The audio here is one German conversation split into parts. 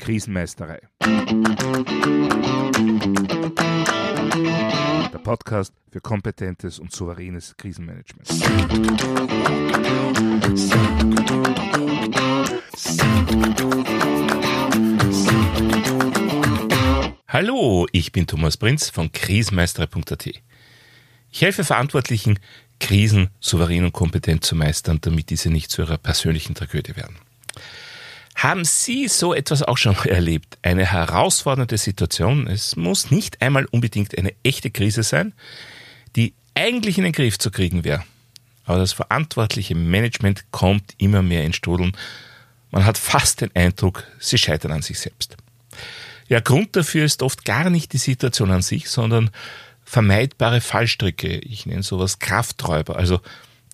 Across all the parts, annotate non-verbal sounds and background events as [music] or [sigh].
Krisenmeisterei. Der Podcast für kompetentes und souveränes Krisenmanagement. Hallo, ich bin Thomas Prinz von krisenmeisterei.at. Ich helfe Verantwortlichen, Krisen souverän und kompetent zu meistern, damit diese nicht zu ihrer persönlichen Tragödie werden. Haben Sie so etwas auch schon erlebt? Eine herausfordernde Situation. Es muss nicht einmal unbedingt eine echte Krise sein, die eigentlich in den Griff zu kriegen wäre. Aber das verantwortliche Management kommt immer mehr in Strudeln. Man hat fast den Eindruck, sie scheitern an sich selbst. Ja, Grund dafür ist oft gar nicht die Situation an sich, sondern vermeidbare Fallstricke. Ich nenne sowas Krafträuber, also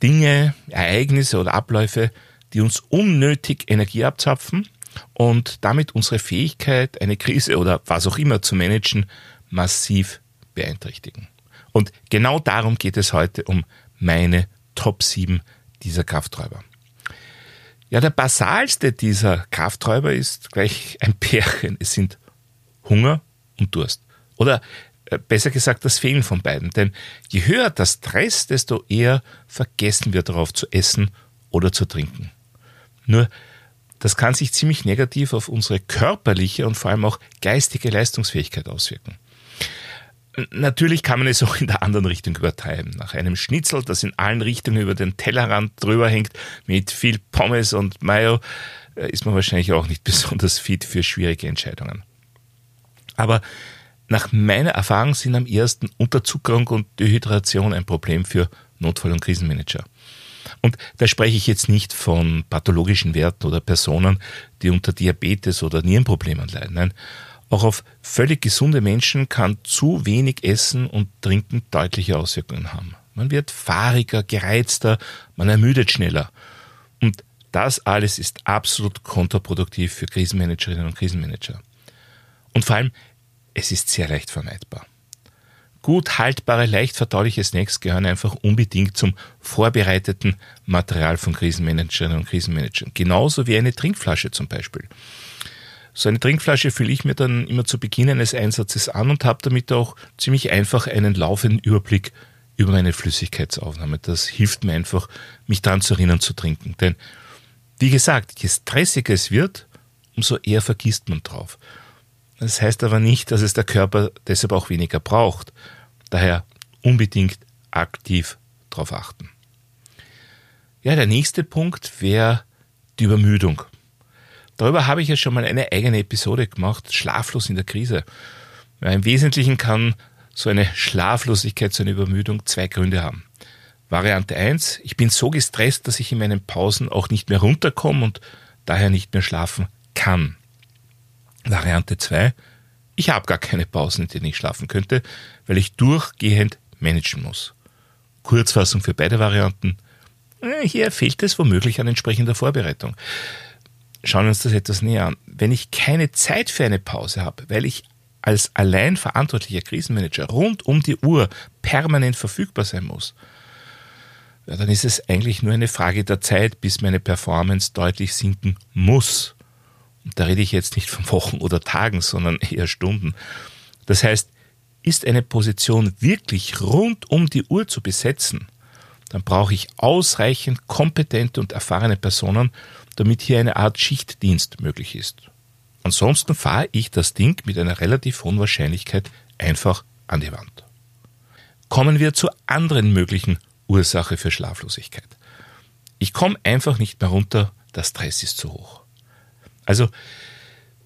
Dinge, Ereignisse oder Abläufe, die uns unnötig Energie abzapfen und damit unsere Fähigkeit, eine Krise oder was auch immer zu managen, massiv beeinträchtigen. Und genau darum geht es heute um meine Top 7 dieser Krafträuber. Ja, der basalste dieser Krafträuber ist gleich ein Pärchen. Es sind Hunger und Durst. Oder besser gesagt das Fehlen von beiden. Denn je höher der Stress, desto eher vergessen wir darauf zu essen oder zu trinken. Nur, das kann sich ziemlich negativ auf unsere körperliche und vor allem auch geistige Leistungsfähigkeit auswirken. Natürlich kann man es auch in der anderen Richtung übertreiben. Nach einem Schnitzel, das in allen Richtungen über den Tellerrand drüber hängt, mit viel Pommes und Mayo, äh, ist man wahrscheinlich auch nicht [laughs] besonders fit für schwierige Entscheidungen. Aber nach meiner Erfahrung sind am ersten Unterzuckerung und Dehydration ein Problem für Notfall- und Krisenmanager. Und da spreche ich jetzt nicht von pathologischen Werten oder Personen, die unter Diabetes oder Nierenproblemen leiden. Nein, auch auf völlig gesunde Menschen kann zu wenig Essen und Trinken deutliche Auswirkungen haben. Man wird fahriger, gereizter, man ermüdet schneller. Und das alles ist absolut kontraproduktiv für Krisenmanagerinnen und Krisenmanager. Und vor allem, es ist sehr leicht vermeidbar. Gut haltbare, leicht verdauliche Snacks gehören einfach unbedingt zum vorbereiteten Material von Krisenmanagerinnen und Krisenmanagern. Genauso wie eine Trinkflasche zum Beispiel. So eine Trinkflasche fülle ich mir dann immer zu Beginn eines Einsatzes an und habe damit auch ziemlich einfach einen laufenden Überblick über meine Flüssigkeitsaufnahme. Das hilft mir einfach, mich daran zu erinnern zu trinken. Denn, wie gesagt, je stressiger es wird, umso eher vergisst man drauf. Das heißt aber nicht, dass es der Körper deshalb auch weniger braucht. Daher unbedingt aktiv darauf achten. Ja, der nächste Punkt wäre die Übermüdung. Darüber habe ich ja schon mal eine eigene Episode gemacht, Schlaflos in der Krise. Ja, Im Wesentlichen kann so eine Schlaflosigkeit, so eine Übermüdung zwei Gründe haben. Variante eins: ich bin so gestresst, dass ich in meinen Pausen auch nicht mehr runterkomme und daher nicht mehr schlafen kann. Variante 2, ich habe gar keine Pausen, in denen ich schlafen könnte, weil ich durchgehend managen muss. Kurzfassung für beide Varianten. Äh, hier fehlt es womöglich an entsprechender Vorbereitung. Schauen wir uns das etwas näher an. Wenn ich keine Zeit für eine Pause habe, weil ich als allein verantwortlicher Krisenmanager rund um die Uhr permanent verfügbar sein muss, ja, dann ist es eigentlich nur eine Frage der Zeit, bis meine Performance deutlich sinken muss da rede ich jetzt nicht von Wochen oder Tagen, sondern eher Stunden. Das heißt, ist eine Position wirklich rund um die Uhr zu besetzen, dann brauche ich ausreichend kompetente und erfahrene Personen, damit hier eine Art Schichtdienst möglich ist. Ansonsten fahre ich das Ding mit einer relativ hohen Wahrscheinlichkeit einfach an die Wand. Kommen wir zur anderen möglichen Ursache für Schlaflosigkeit. Ich komme einfach nicht mehr runter, der Stress ist zu hoch. Also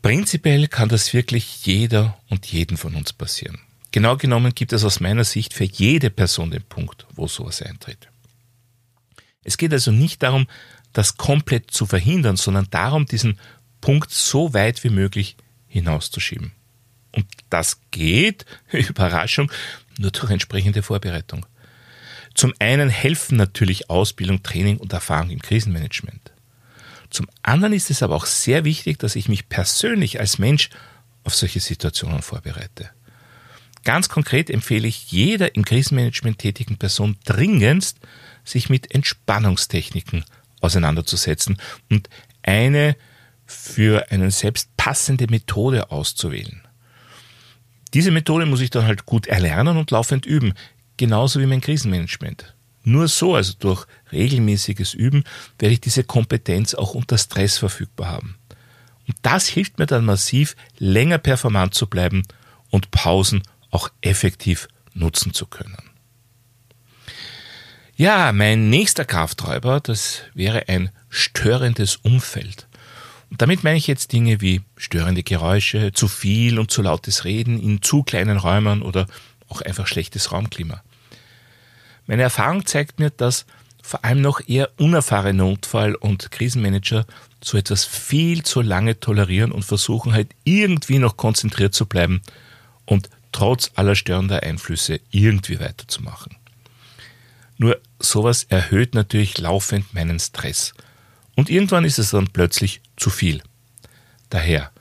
prinzipiell kann das wirklich jeder und jeden von uns passieren. Genau genommen gibt es aus meiner Sicht für jede Person den Punkt, wo sowas eintritt. Es geht also nicht darum, das komplett zu verhindern, sondern darum, diesen Punkt so weit wie möglich hinauszuschieben. Und das geht, [laughs] Überraschung, nur durch entsprechende Vorbereitung. Zum einen helfen natürlich Ausbildung, Training und Erfahrung im Krisenmanagement. Zum anderen ist es aber auch sehr wichtig, dass ich mich persönlich als Mensch auf solche Situationen vorbereite. Ganz konkret empfehle ich jeder im Krisenmanagement tätigen Person dringendst, sich mit Entspannungstechniken auseinanderzusetzen und eine für einen selbst passende Methode auszuwählen. Diese Methode muss ich dann halt gut erlernen und laufend üben, genauso wie mein Krisenmanagement. Nur so, also durch regelmäßiges Üben, werde ich diese Kompetenz auch unter Stress verfügbar haben. Und das hilft mir dann massiv, länger performant zu bleiben und Pausen auch effektiv nutzen zu können. Ja, mein nächster Krafträuber, das wäre ein störendes Umfeld. Und damit meine ich jetzt Dinge wie störende Geräusche, zu viel und zu lautes Reden in zu kleinen Räumen oder auch einfach schlechtes Raumklima. Meine Erfahrung zeigt mir, dass vor allem noch eher unerfahrene Notfall- und Krisenmanager so etwas viel zu lange tolerieren und versuchen halt irgendwie noch konzentriert zu bleiben und trotz aller störender Einflüsse irgendwie weiterzumachen. Nur sowas erhöht natürlich laufend meinen Stress. Und irgendwann ist es dann plötzlich zu viel. Daher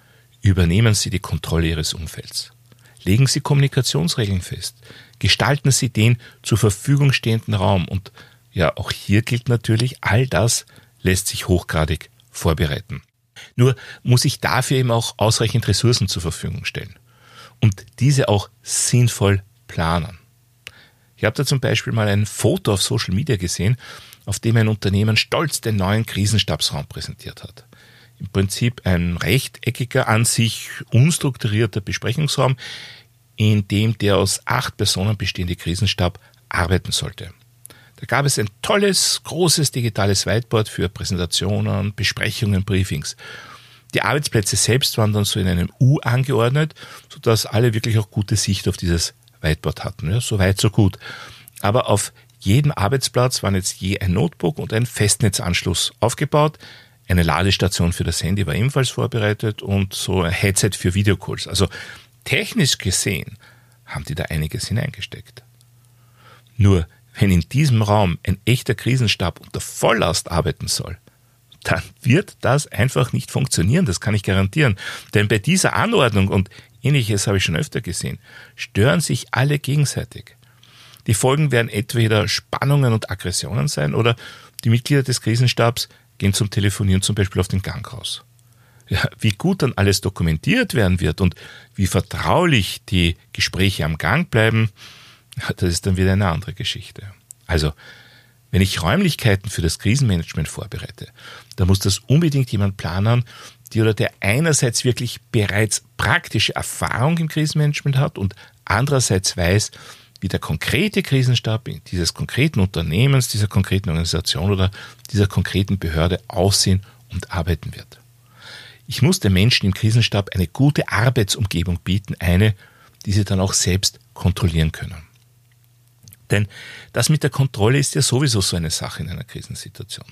übernehmen Sie die Kontrolle Ihres Umfelds. Legen Sie Kommunikationsregeln fest. Gestalten Sie den zur Verfügung stehenden Raum. Und ja, auch hier gilt natürlich, all das lässt sich hochgradig vorbereiten. Nur muss ich dafür eben auch ausreichend Ressourcen zur Verfügung stellen und diese auch sinnvoll planen. Ich habe da zum Beispiel mal ein Foto auf Social Media gesehen, auf dem ein Unternehmen stolz den neuen Krisenstabsraum präsentiert hat. Im Prinzip ein rechteckiger, an sich unstrukturierter Besprechungsraum, in dem der aus acht Personen bestehende Krisenstab arbeiten sollte. Da gab es ein tolles, großes digitales Whiteboard für Präsentationen, Besprechungen, Briefings. Die Arbeitsplätze selbst waren dann so in einem U angeordnet, sodass alle wirklich auch gute Sicht auf dieses Whiteboard hatten. Ja, so weit, so gut. Aber auf jedem Arbeitsplatz waren jetzt je ein Notebook und ein Festnetzanschluss aufgebaut. Eine Ladestation für das Handy war ebenfalls vorbereitet und so ein Headset für Videocalls. Also technisch gesehen haben die da einiges hineingesteckt. Nur wenn in diesem Raum ein echter Krisenstab unter Volllast arbeiten soll, dann wird das einfach nicht funktionieren, das kann ich garantieren. Denn bei dieser Anordnung und ähnliches habe ich schon öfter gesehen, stören sich alle gegenseitig. Die Folgen werden entweder Spannungen und Aggressionen sein oder die Mitglieder des Krisenstabs gehen zum Telefonieren zum Beispiel auf den Gang raus. Ja, wie gut dann alles dokumentiert werden wird und wie vertraulich die Gespräche am Gang bleiben, das ist dann wieder eine andere Geschichte. Also, wenn ich Räumlichkeiten für das Krisenmanagement vorbereite, dann muss das unbedingt jemand planen, die oder der einerseits wirklich bereits praktische Erfahrung im Krisenmanagement hat und andererseits weiß, wie der konkrete Krisenstab dieses konkreten Unternehmens, dieser konkreten Organisation oder dieser konkreten Behörde aussehen und arbeiten wird. Ich muss den Menschen im Krisenstab eine gute Arbeitsumgebung bieten, eine, die sie dann auch selbst kontrollieren können. Denn das mit der Kontrolle ist ja sowieso so eine Sache in einer Krisensituation.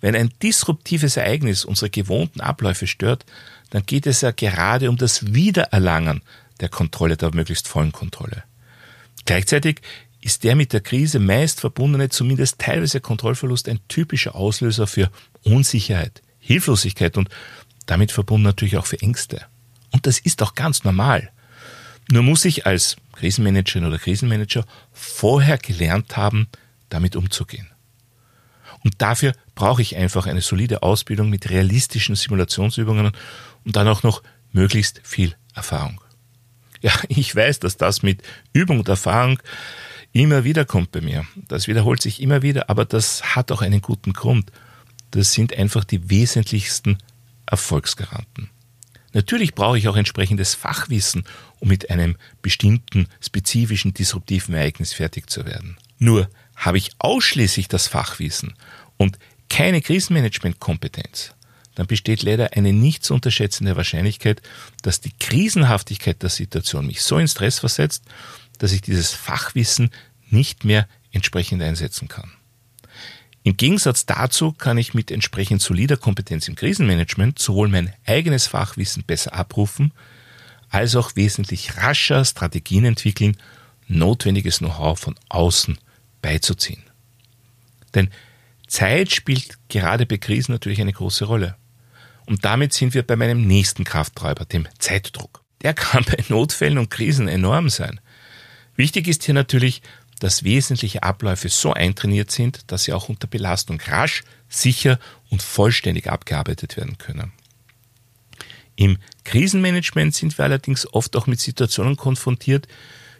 Wenn ein disruptives Ereignis unsere gewohnten Abläufe stört, dann geht es ja gerade um das Wiedererlangen der Kontrolle, der möglichst vollen Kontrolle. Gleichzeitig ist der mit der Krise meist verbundene, zumindest teilweise Kontrollverlust ein typischer Auslöser für Unsicherheit, Hilflosigkeit und damit verbunden natürlich auch für Ängste. Und das ist auch ganz normal. Nur muss ich als Krisenmanagerin oder Krisenmanager vorher gelernt haben, damit umzugehen. Und dafür brauche ich einfach eine solide Ausbildung mit realistischen Simulationsübungen und dann auch noch möglichst viel Erfahrung. Ja, ich weiß, dass das mit Übung und Erfahrung immer wieder kommt bei mir. Das wiederholt sich immer wieder, aber das hat auch einen guten Grund. Das sind einfach die wesentlichsten Erfolgsgaranten. Natürlich brauche ich auch entsprechendes Fachwissen, um mit einem bestimmten, spezifischen, disruptiven Ereignis fertig zu werden. Nur habe ich ausschließlich das Fachwissen und keine Krisenmanagementkompetenz, dann besteht leider eine nicht zu unterschätzende Wahrscheinlichkeit, dass die Krisenhaftigkeit der Situation mich so in Stress versetzt, dass ich dieses Fachwissen nicht mehr entsprechend einsetzen kann. Im Gegensatz dazu kann ich mit entsprechend solider Kompetenz im Krisenmanagement sowohl mein eigenes Fachwissen besser abrufen, als auch wesentlich rascher Strategien entwickeln, notwendiges Know-how von außen beizuziehen. Denn Zeit spielt gerade bei Krisen natürlich eine große Rolle. Und damit sind wir bei meinem nächsten Krafttreiber, dem Zeitdruck. Der kann bei Notfällen und Krisen enorm sein. Wichtig ist hier natürlich, dass wesentliche Abläufe so eintrainiert sind, dass sie auch unter Belastung rasch, sicher und vollständig abgearbeitet werden können. Im Krisenmanagement sind wir allerdings oft auch mit Situationen konfrontiert,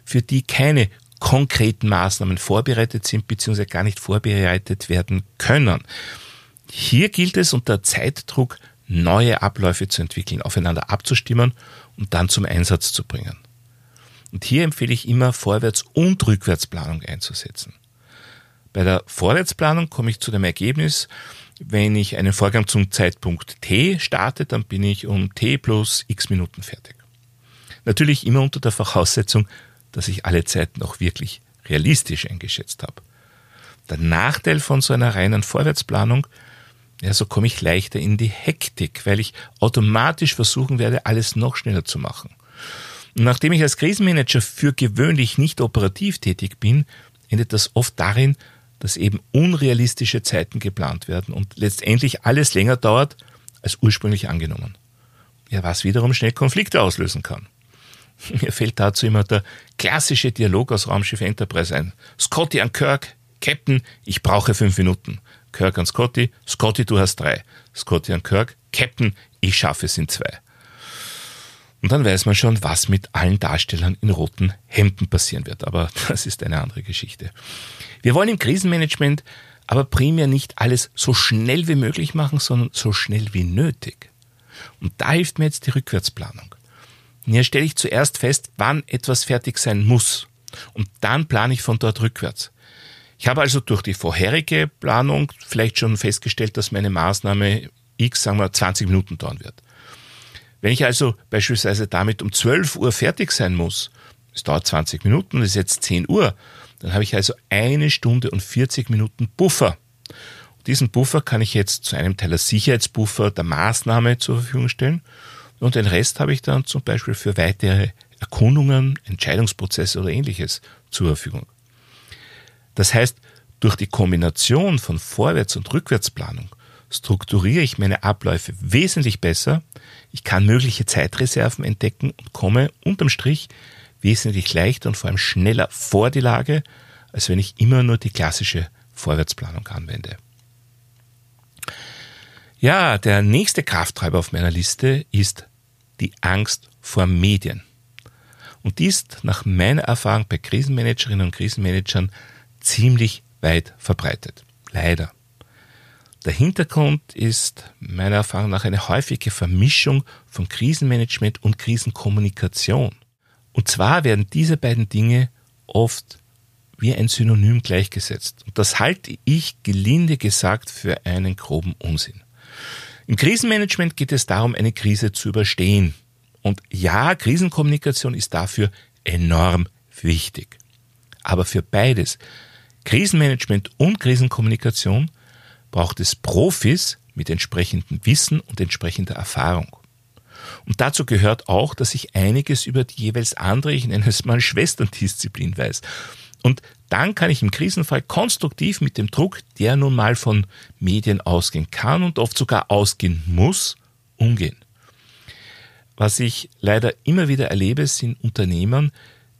für die keine konkreten Maßnahmen vorbereitet sind bzw. gar nicht vorbereitet werden können. Hier gilt es unter Zeitdruck neue Abläufe zu entwickeln, aufeinander abzustimmen und dann zum Einsatz zu bringen. Und hier empfehle ich immer Vorwärts- und Rückwärtsplanung einzusetzen. Bei der Vorwärtsplanung komme ich zu dem Ergebnis, wenn ich einen Vorgang zum Zeitpunkt t starte, dann bin ich um t plus x Minuten fertig. Natürlich immer unter der Voraussetzung, dass ich alle Zeiten auch wirklich realistisch eingeschätzt habe. Der Nachteil von so einer reinen Vorwärtsplanung, ja, so komme ich leichter in die Hektik, weil ich automatisch versuchen werde, alles noch schneller zu machen. Nachdem ich als Krisenmanager für gewöhnlich nicht operativ tätig bin, endet das oft darin, dass eben unrealistische Zeiten geplant werden und letztendlich alles länger dauert als ursprünglich angenommen. Ja, was wiederum schnell Konflikte auslösen kann. [laughs] Mir fällt dazu immer der klassische Dialog aus Raumschiff Enterprise ein. Scotty an Kirk, Captain, ich brauche fünf Minuten. Kirk an Scotty, Scotty, du hast drei. Scotty an Kirk, Captain, ich schaffe es in zwei. Und dann weiß man schon, was mit allen Darstellern in roten Hemden passieren wird. Aber [laughs] das ist eine andere Geschichte. Wir wollen im Krisenmanagement aber primär nicht alles so schnell wie möglich machen, sondern so schnell wie nötig. Und da hilft mir jetzt die Rückwärtsplanung. Hier stelle ich zuerst fest, wann etwas fertig sein muss. Und dann plane ich von dort rückwärts. Ich habe also durch die vorherige Planung vielleicht schon festgestellt, dass meine Maßnahme X, sagen wir, 20 Minuten dauern wird. Wenn ich also beispielsweise damit um 12 Uhr fertig sein muss, es dauert 20 Minuten, es ist jetzt 10 Uhr, dann habe ich also eine Stunde und 40 Minuten Buffer. Und diesen Buffer kann ich jetzt zu einem Teil als Sicherheitsbuffer der Maßnahme zur Verfügung stellen und den Rest habe ich dann zum Beispiel für weitere Erkundungen, Entscheidungsprozesse oder ähnliches zur Verfügung. Das heißt, durch die Kombination von Vorwärts- und Rückwärtsplanung strukturiere ich meine Abläufe wesentlich besser, ich kann mögliche Zeitreserven entdecken und komme unterm Strich wesentlich leichter und vor allem schneller vor die Lage, als wenn ich immer nur die klassische Vorwärtsplanung anwende. Ja, der nächste Krafttreiber auf meiner Liste ist die Angst vor Medien. Und die ist nach meiner Erfahrung bei Krisenmanagerinnen und Krisenmanagern ziemlich weit verbreitet. Leider. Der Hintergrund ist meiner Erfahrung nach eine häufige Vermischung von Krisenmanagement und Krisenkommunikation. Und zwar werden diese beiden Dinge oft wie ein Synonym gleichgesetzt. Und das halte ich gelinde gesagt für einen groben Unsinn. Im Krisenmanagement geht es darum, eine Krise zu überstehen. Und ja, Krisenkommunikation ist dafür enorm wichtig. Aber für beides, Krisenmanagement und Krisenkommunikation, braucht es Profis mit entsprechendem Wissen und entsprechender Erfahrung. Und dazu gehört auch, dass ich einiges über die jeweils andere, ich nenne es mal Schwesterndisziplin weiß. Und dann kann ich im Krisenfall konstruktiv mit dem Druck, der nun mal von Medien ausgehen kann und oft sogar ausgehen muss, umgehen. Was ich leider immer wieder erlebe, sind Unternehmern,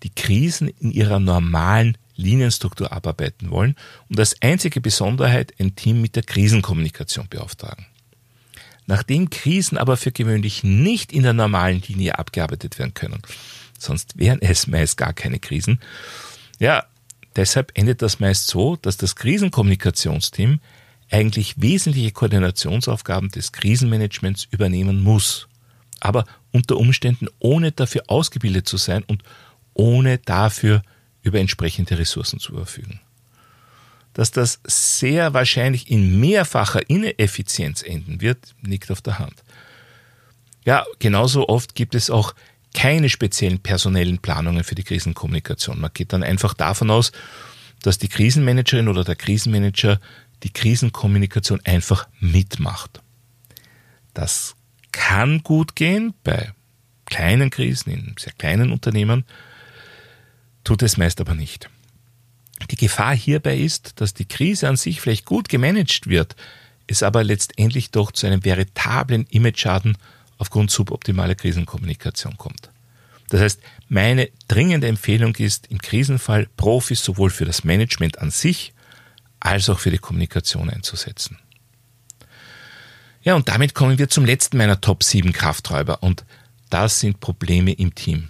die Krisen in ihrer normalen Linienstruktur abarbeiten wollen und als einzige Besonderheit ein Team mit der Krisenkommunikation beauftragen. Nachdem Krisen aber für gewöhnlich nicht in der normalen Linie abgearbeitet werden können, sonst wären es meist gar keine Krisen, ja, deshalb endet das meist so, dass das Krisenkommunikationsteam eigentlich wesentliche Koordinationsaufgaben des Krisenmanagements übernehmen muss, aber unter Umständen ohne dafür ausgebildet zu sein und ohne dafür über entsprechende Ressourcen zu verfügen. Dass das sehr wahrscheinlich in mehrfacher Ineffizienz enden wird, liegt auf der Hand. Ja, genauso oft gibt es auch keine speziellen personellen Planungen für die Krisenkommunikation. Man geht dann einfach davon aus, dass die Krisenmanagerin oder der Krisenmanager die Krisenkommunikation einfach mitmacht. Das kann gut gehen bei kleinen Krisen in sehr kleinen Unternehmen, tut es meist aber nicht. Die Gefahr hierbei ist, dass die Krise an sich vielleicht gut gemanagt wird, es aber letztendlich doch zu einem veritablen Imageschaden aufgrund suboptimaler Krisenkommunikation kommt. Das heißt, meine dringende Empfehlung ist, im Krisenfall Profis sowohl für das Management an sich als auch für die Kommunikation einzusetzen. Ja, und damit kommen wir zum letzten meiner Top 7 Krafträuber und das sind Probleme im Team.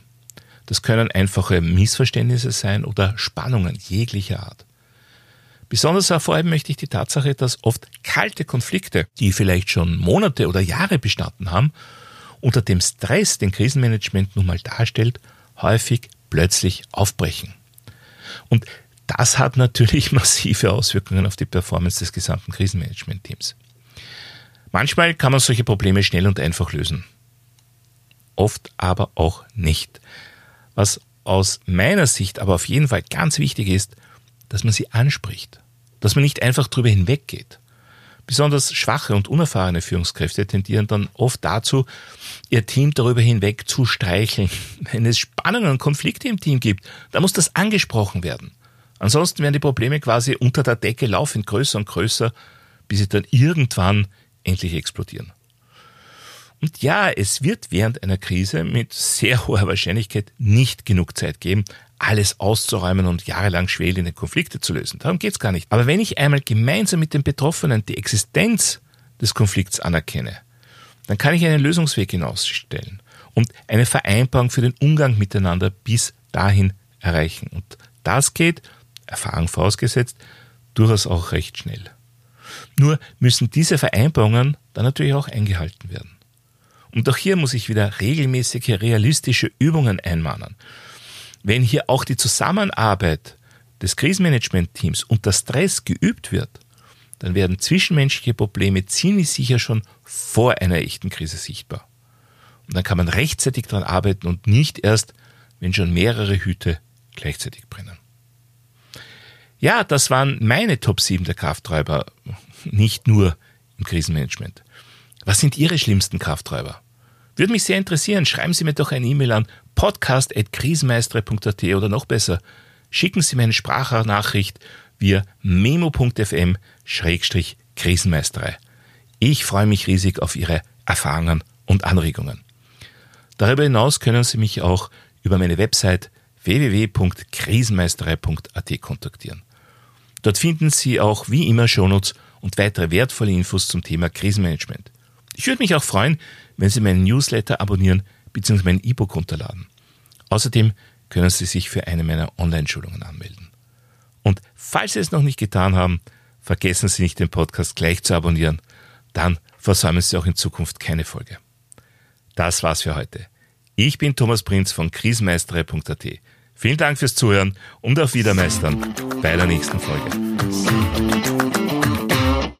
Das können einfache Missverständnisse sein oder Spannungen jeglicher Art. Besonders hervorheben möchte ich die Tatsache, dass oft kalte Konflikte, die vielleicht schon Monate oder Jahre bestanden haben, unter dem Stress, den Krisenmanagement nun mal darstellt, häufig plötzlich aufbrechen. Und das hat natürlich [laughs] massive Auswirkungen auf die Performance des gesamten Krisenmanagement-Teams. Manchmal kann man solche Probleme schnell und einfach lösen. Oft aber auch nicht. Was aus meiner Sicht aber auf jeden Fall ganz wichtig ist, dass man sie anspricht, dass man nicht einfach drüber hinweggeht. Besonders schwache und unerfahrene Führungskräfte tendieren dann oft dazu, ihr Team darüber hinweg zu streicheln. [laughs] Wenn es Spannungen und Konflikte im Team gibt, dann muss das angesprochen werden. Ansonsten werden die Probleme quasi unter der Decke laufend größer und größer, bis sie dann irgendwann endlich explodieren. Und ja, es wird während einer Krise mit sehr hoher Wahrscheinlichkeit nicht genug Zeit geben, alles auszuräumen und jahrelang schwelende Konflikte zu lösen. Darum geht's gar nicht. Aber wenn ich einmal gemeinsam mit den Betroffenen die Existenz des Konflikts anerkenne, dann kann ich einen Lösungsweg hinausstellen und eine Vereinbarung für den Umgang miteinander bis dahin erreichen. Und das geht, Erfahrung vorausgesetzt, durchaus auch recht schnell. Nur müssen diese Vereinbarungen dann natürlich auch eingehalten werden. Und auch hier muss ich wieder regelmäßige, realistische Übungen einmahnen. Wenn hier auch die Zusammenarbeit des Krisenmanagement-Teams unter Stress geübt wird, dann werden zwischenmenschliche Probleme ziemlich sicher schon vor einer echten Krise sichtbar. Und dann kann man rechtzeitig daran arbeiten und nicht erst, wenn schon mehrere Hüte gleichzeitig brennen. Ja, das waren meine Top 7 der Krafträuber, nicht nur im Krisenmanagement. Was sind Ihre schlimmsten Krafträuber? Würde mich sehr interessieren. Schreiben Sie mir doch eine E-Mail an podcast.krisenmeistere.at oder noch besser, schicken Sie mir eine Sprachnachricht via memo.fm-krisenmeisterei. Ich freue mich riesig auf Ihre Erfahrungen und Anregungen. Darüber hinaus können Sie mich auch über meine Website www.krisenmeisterei.at kontaktieren. Dort finden Sie auch wie immer Shownotes und weitere wertvolle Infos zum Thema Krisenmanagement. Ich würde mich auch freuen, wenn Sie meinen Newsletter abonnieren bzw. mein E-Book runterladen. Außerdem können Sie sich für eine meiner Online-Schulungen anmelden. Und falls Sie es noch nicht getan haben, vergessen Sie nicht, den Podcast gleich zu abonnieren. Dann versäumen Sie auch in Zukunft keine Folge. Das war's für heute. Ich bin Thomas Prinz von krisenmeistere.at. Vielen Dank fürs Zuhören und auf Wiedermeistern bei der nächsten Folge.